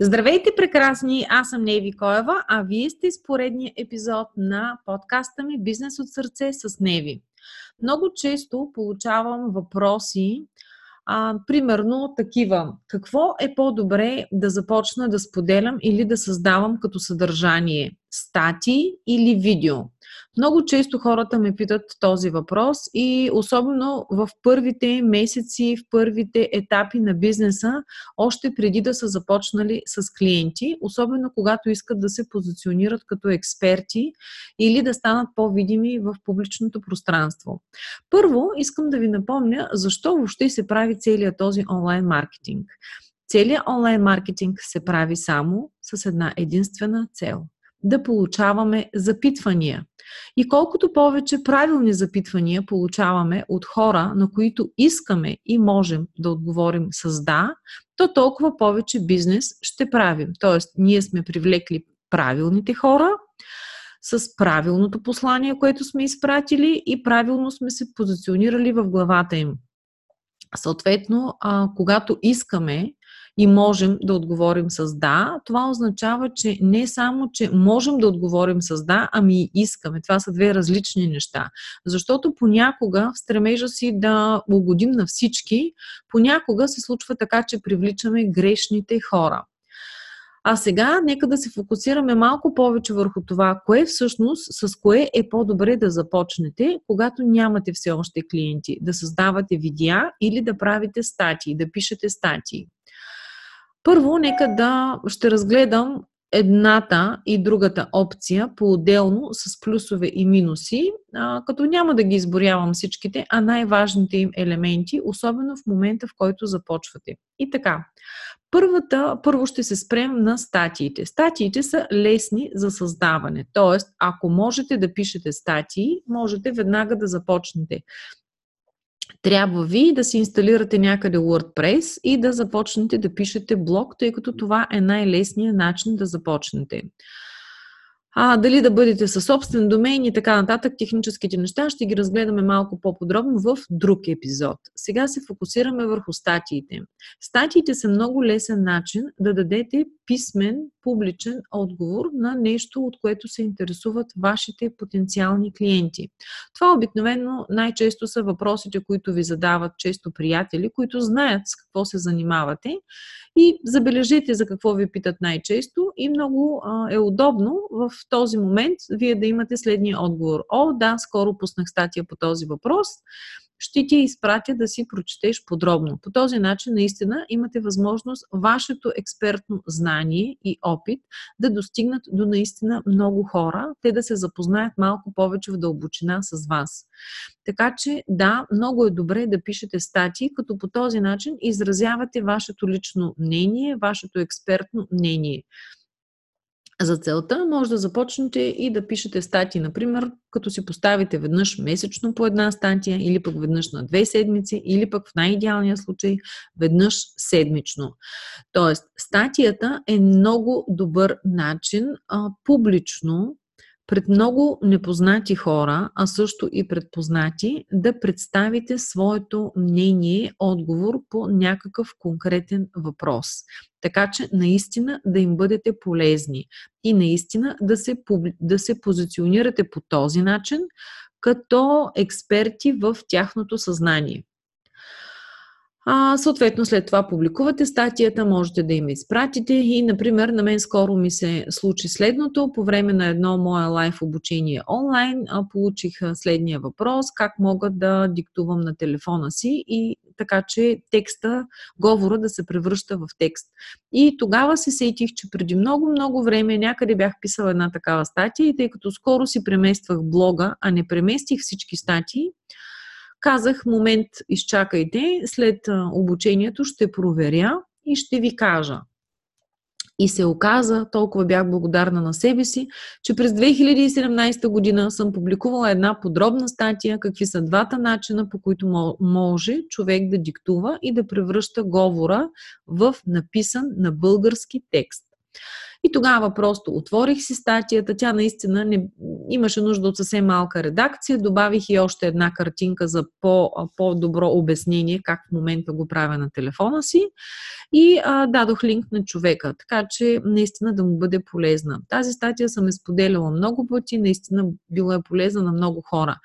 Здравейте, прекрасни! Аз съм Неви Коева, а вие сте с поредния епизод на подкаста ми Бизнес от сърце с Неви. Много често получавам въпроси а, примерно такива. Какво е по-добре да започна да споделям или да създавам като съдържание? Стати или видео? Много често хората ме питат този въпрос и особено в първите месеци, в първите етапи на бизнеса, още преди да са започнали с клиенти, особено когато искат да се позиционират като експерти или да станат по-видими в публичното пространство. Първо, искам да ви напомня защо въобще се прави целият този онлайн маркетинг. Целият онлайн маркетинг се прави само с една единствена цел – да получаваме запитвания. И колкото повече правилни запитвания получаваме от хора, на които искаме и можем да отговорим с да, то толкова повече бизнес ще правим. Тоест, ние сме привлекли правилните хора, с правилното послание, което сме изпратили и правилно сме се позиционирали в главата им. Съответно, а, когато искаме и можем да отговорим с да, това означава, че не само, че можем да отговорим с да, ами и искаме. Това са две различни неща. Защото понякога в стремежа си да угодим на всички, понякога се случва така, че привличаме грешните хора. А сега нека да се фокусираме малко повече върху това, кое всъщност, с кое е по-добре да започнете, когато нямате все още клиенти. Да създавате видеа или да правите статии, да пишете статии. Първо, нека да ще разгледам едната и другата опция по-отделно с плюсове и минуси, като няма да ги изборявам всичките, а най-важните им елементи, особено в момента, в който започвате. И така, първата, първо ще се спрем на статиите. Статиите са лесни за създаване, т.е. ако можете да пишете статии, можете веднага да започнете трябва ви да си инсталирате някъде WordPress и да започнете да пишете блог, тъй като това е най-лесният начин да започнете а, дали да бъдете със собствен домен и така нататък, техническите неща ще ги разгледаме малко по-подробно в друг епизод. Сега се фокусираме върху статиите. Статиите са много лесен начин да дадете писмен, публичен отговор на нещо, от което се интересуват вашите потенциални клиенти. Това обикновено най-често са въпросите, които ви задават често приятели, които знаят с какво се занимавате и забележете за какво ви питат най-често и много а, е удобно в този момент вие да имате следния отговор. О, да, скоро пуснах статия по този въпрос ще ти изпратя да си прочетеш подробно. По този начин наистина имате възможност вашето експертно знание и опит да достигнат до наистина много хора, те да се запознаят малко повече в дълбочина с вас. Така че да, много е добре да пишете статии, като по този начин изразявате вашето лично мнение, вашето експертно мнение. За целта може да започнете и да пишете статии, например, като си поставите веднъж месечно по една статия, или пък веднъж на две седмици, или пък в най-идеалния случай веднъж седмично. Тоест, статията е много добър начин а, публично пред много непознати хора, а също и предпознати, да представите своето мнение, отговор по някакъв конкретен въпрос. Така че наистина да им бъдете полезни и наистина да се, да се позиционирате по този начин, като експерти в тяхното съзнание. А, съответно, след това публикувате статията, можете да им изпратите и, например, на мен скоро ми се случи следното. По време на едно мое лайф обучение онлайн получих следния въпрос, как мога да диктувам на телефона си и така, че текста, говора да се превръща в текст. И тогава се сетих, че преди много-много време някъде бях писала една такава статия и тъй като скоро си премествах блога, а не преместих всички статии, Казах, момент, изчакайте, след обучението ще проверя и ще ви кажа. И се оказа, толкова бях благодарна на себе си, че през 2017 година съм публикувала една подробна статия, какви са двата начина, по които може човек да диктува и да превръща говора в написан на български текст. И тогава просто отворих си статията. Тя наистина не, имаше нужда от съвсем малка редакция. Добавих и още една картинка за по, по-добро обяснение как в момента го правя на телефона си. И а, дадох линк на човека, така че наистина да му бъде полезна. Тази статия съм е много пъти, наистина била е полезна на много хора.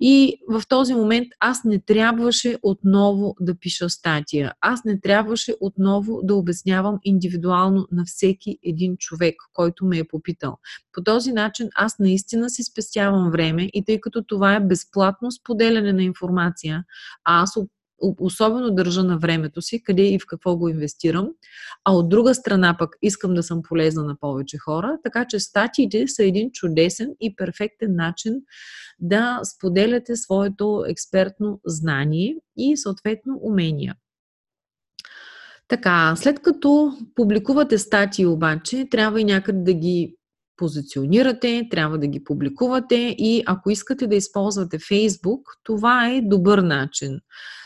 И в този момент аз не трябваше отново да пиша статия. Аз не трябваше отново да обяснявам индивидуално на всеки един човек, който ме е попитал. По този начин аз наистина си спестявам време и тъй като това е безплатно споделяне на информация, а аз особено държа на времето си, къде и в какво го инвестирам, а от друга страна пък искам да съм полезна на повече хора, така че статиите са един чудесен и перфектен начин да споделяте своето експертно знание и съответно умения. Така, след като публикувате статии обаче, трябва и някъде да ги позиционирате, трябва да ги публикувате и ако искате да използвате Facebook, това е добър начин.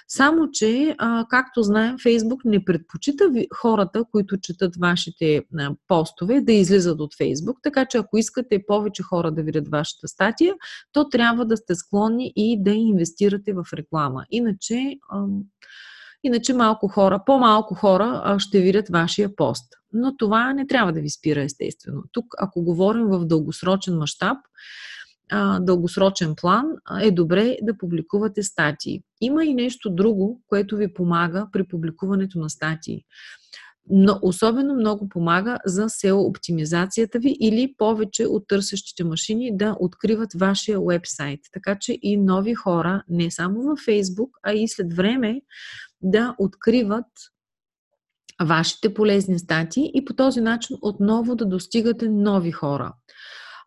Само, че, а, както знаем, Фейсбук не предпочита хората, които четат вашите а, постове, да излизат от Фейсбук. Така че, ако искате повече хора да видят вашата статия, то трябва да сте склонни и да инвестирате в реклама. Иначе, а, иначе малко хора, по-малко хора ще видят вашия пост. Но това не трябва да ви спира, естествено. Тук, ако говорим в дългосрочен мащаб, а, дългосрочен план е добре да публикувате статии. Има и нещо друго, което ви помага при публикуването на статии. Но особено много помага за SEO оптимизацията ви или повече от търсещите машини да откриват вашия вебсайт. Така че и нови хора, не само във Facebook, а и след време да откриват вашите полезни статии и по този начин отново да достигате нови хора.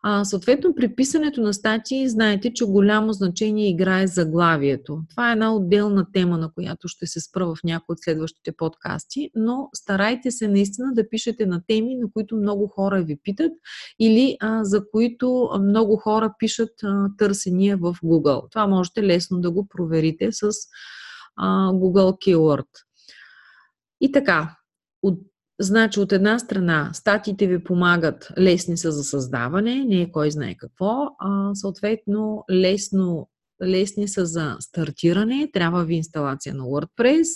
А, съответно, при писането на статии, знаете, че голямо значение играе заглавието. Това е една отделна тема, на която ще се спра в някои от следващите подкасти, но старайте се наистина да пишете на теми, на които много хора ви питат или а, за които много хора пишат а, търсения в Google. Това можете лесно да го проверите с а, Google Keyword. И така, от Значи, от една страна, статиите ви помагат, лесни са за създаване, не е кой знае какво, а съответно лесно, лесни са за стартиране, трябва ви инсталация на WordPress,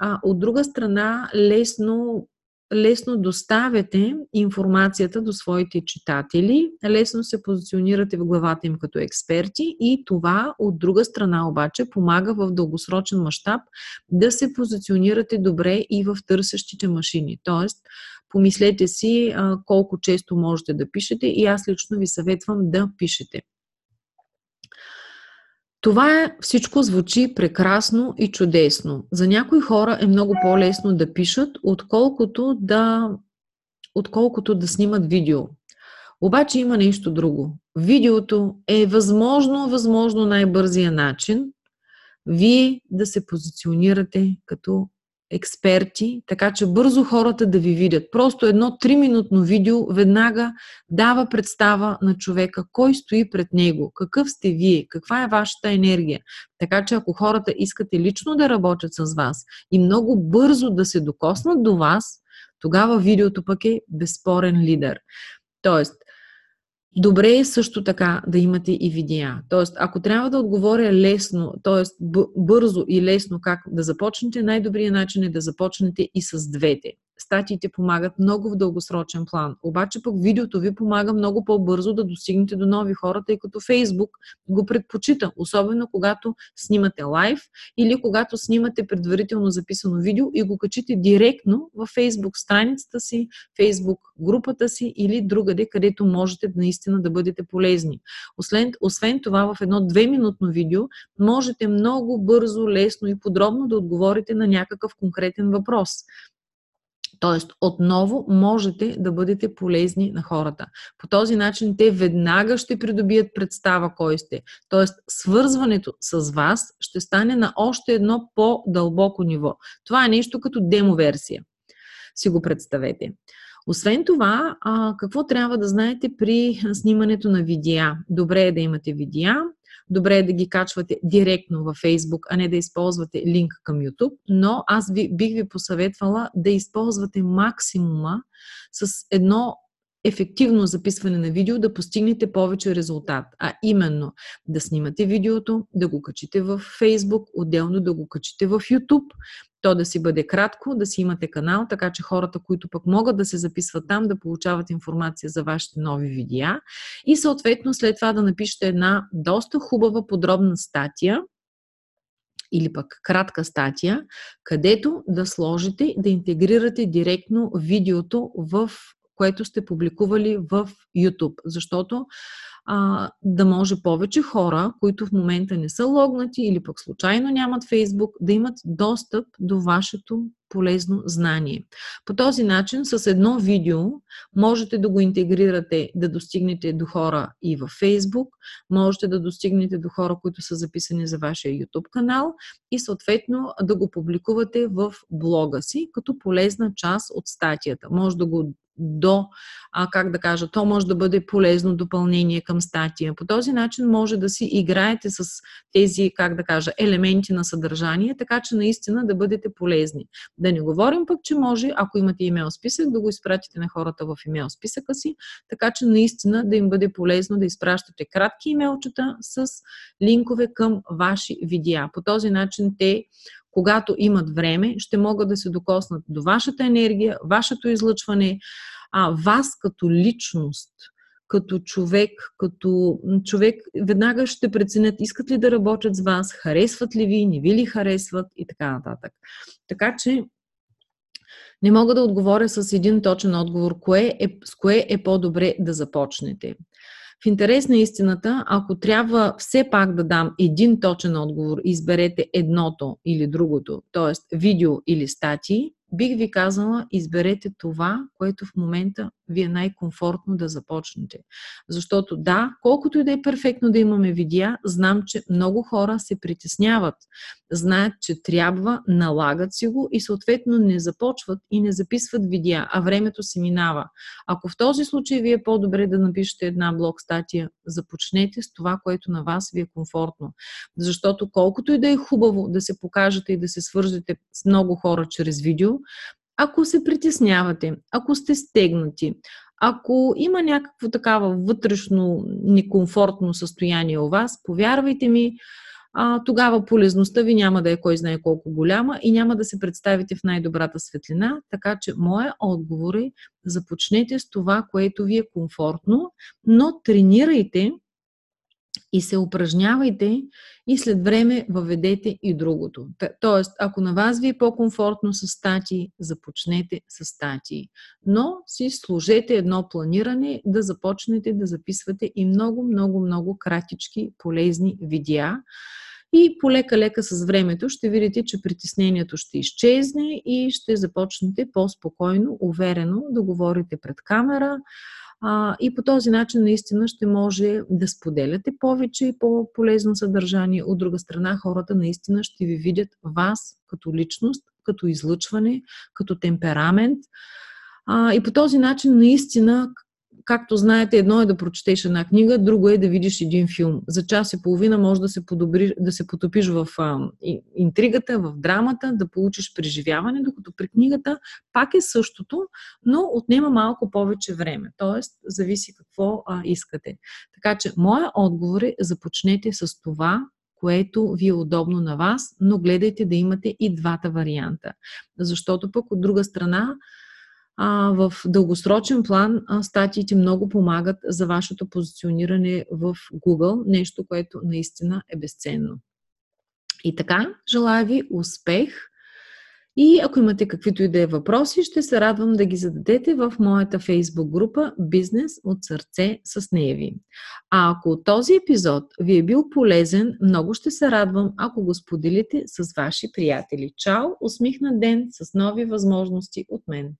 а от друга страна, лесно лесно доставяте информацията до своите читатели, лесно се позиционирате в главата им като експерти и това от друга страна обаче помага в дългосрочен мащаб да се позиционирате добре и в търсещите машини. Тоест, помислете си колко често можете да пишете и аз лично ви съветвам да пишете. Това е, всичко звучи прекрасно и чудесно. За някои хора е много по-лесно да пишат, отколкото да, отколкото да снимат видео. Обаче има нещо друго. Видеото е възможно, възможно най-бързия начин вие да се позиционирате като експерти, така че бързо хората да ви видят. Просто едно 3-минутно видео веднага дава представа на човека кой стои пред него, какъв сте вие, каква е вашата енергия. Така че ако хората искате лично да работят с вас и много бързо да се докоснат до вас, тогава видеото пък е безспорен лидер. Тоест, Добре е също така да имате и видеа. Тоест, ако трябва да отговоря лесно, т.е. бързо и лесно как да започнете, най-добрият начин е да започнете и с двете статиите помагат много в дългосрочен план. Обаче пък видеото ви помага много по-бързо да достигнете до нови хора, тъй като Фейсбук го предпочита, особено когато снимате лайв или когато снимате предварително записано видео и го качите директно в Фейсбук страницата си, Фейсбук групата си или другаде, където можете наистина да бъдете полезни. Освен, освен това, в едно две-минутно видео можете много бързо, лесно и подробно да отговорите на някакъв конкретен въпрос. Тоест, отново можете да бъдете полезни на хората. По този начин те веднага ще придобият представа кой сте. Тоест, свързването с вас ще стане на още едно по-дълбоко ниво. Това е нещо като демоверсия. Си го представете. Освен това, какво трябва да знаете при снимането на видеа? Добре е да имате видеа, добре е да ги качвате директно във Facebook, а не да използвате линк към YouTube, но аз ви, бих ви посъветвала да използвате максимума с едно ефективно записване на видео да постигнете повече резултат. А именно да снимате видеото, да го качите в Facebook, отделно да го качите в YouTube, то да си бъде кратко, да си имате канал, така че хората, които пък могат да се записват там, да получават информация за вашите нови видеа. И съответно след това да напишете една доста хубава подробна статия, или пък кратка статия, където да сложите, да интегрирате директно видеото в което сте публикували в YouTube, защото а, да може повече хора, които в момента не са логнати или пък случайно нямат Facebook, да имат достъп до вашето полезно знание. По този начин, с едно видео, можете да го интегрирате, да достигнете до хора и във Facebook, можете да достигнете до хора, които са записани за вашия YouTube канал и съответно да го публикувате в блога си, като полезна част от статията. Може да го до, а, как да кажа, то може да бъде полезно допълнение към статия. По този начин може да си играете с тези, как да кажа, елементи на съдържание, така че наистина да бъдете полезни. Да не говорим пък, че може, ако имате имейл списък, да го изпратите на хората в имейл списъка си, така че наистина да им бъде полезно да изпращате кратки имейлчета с линкове към ваши видеа. По този начин те когато имат време, ще могат да се докоснат до вашата енергия, вашето излъчване, а вас като личност, като човек, като човек, веднага ще преценят искат ли да работят с вас, харесват ли ви, не ви ли харесват и така нататък. Така че не мога да отговоря с един точен отговор, кое е, с кое е по-добре да започнете. В интерес на истината, ако трябва все пак да дам един точен отговор, изберете едното или другото, т.е. видео или статии, бих ви казала, изберете това, което в момента ви е най-комфортно да започнете. Защото да, колкото и да е перфектно да имаме видеа, знам, че много хора се притесняват. Знаят, че трябва, налагат си го и съответно не започват и не записват видеа, а времето се минава. Ако в този случай ви е по-добре да напишете една блог статия, започнете с това, което на вас ви е комфортно. Защото колкото и да е хубаво да се покажете и да се свържете с много хора чрез видео, ако се притеснявате, ако сте стегнати, ако има някакво такава вътрешно некомфортно състояние у вас, повярвайте ми, тогава полезността ви няма да е кой знае колко голяма и няма да се представите в най-добрата светлина. Така че, моя отговор е започнете с това, което ви е комфортно, но тренирайте и се упражнявайте и след време въведете и другото. Тоест, ако на вас ви е по-комфортно с статии, започнете с статии. Но си служете едно планиране да започнете да записвате и много, много, много кратички, полезни видеа. И полека-лека с времето ще видите, че притеснението ще изчезне и ще започнете по-спокойно, уверено да говорите пред камера, а, и по този начин наистина ще може да споделяте повече и по-полезно съдържание. От друга страна, хората наистина ще ви видят вас като личност, като излъчване, като темперамент. А, и по този начин наистина както знаете, едно е да прочетеш една книга, друго е да видиш един филм. За час и половина може да се, подобри, да се потопиш в а, интригата, в драмата, да получиш преживяване, докато при книгата пак е същото, но отнема малко повече време. Тоест, зависи какво а, искате. Така че, моя отговор е започнете с това, което ви е удобно на вас, но гледайте да имате и двата варианта. Защото пък от друга страна, а, в дългосрочен план а, статиите много помагат за вашето позициониране в Google, нещо, което наистина е безценно. И така, желая ви успех! И ако имате каквито и да е въпроси, ще се радвам да ги зададете в моята фейсбук група Бизнес от сърце с Неви. А ако този епизод ви е бил полезен, много ще се радвам, ако го споделите с ваши приятели. Чао! Усмихнат ден с нови възможности от мен!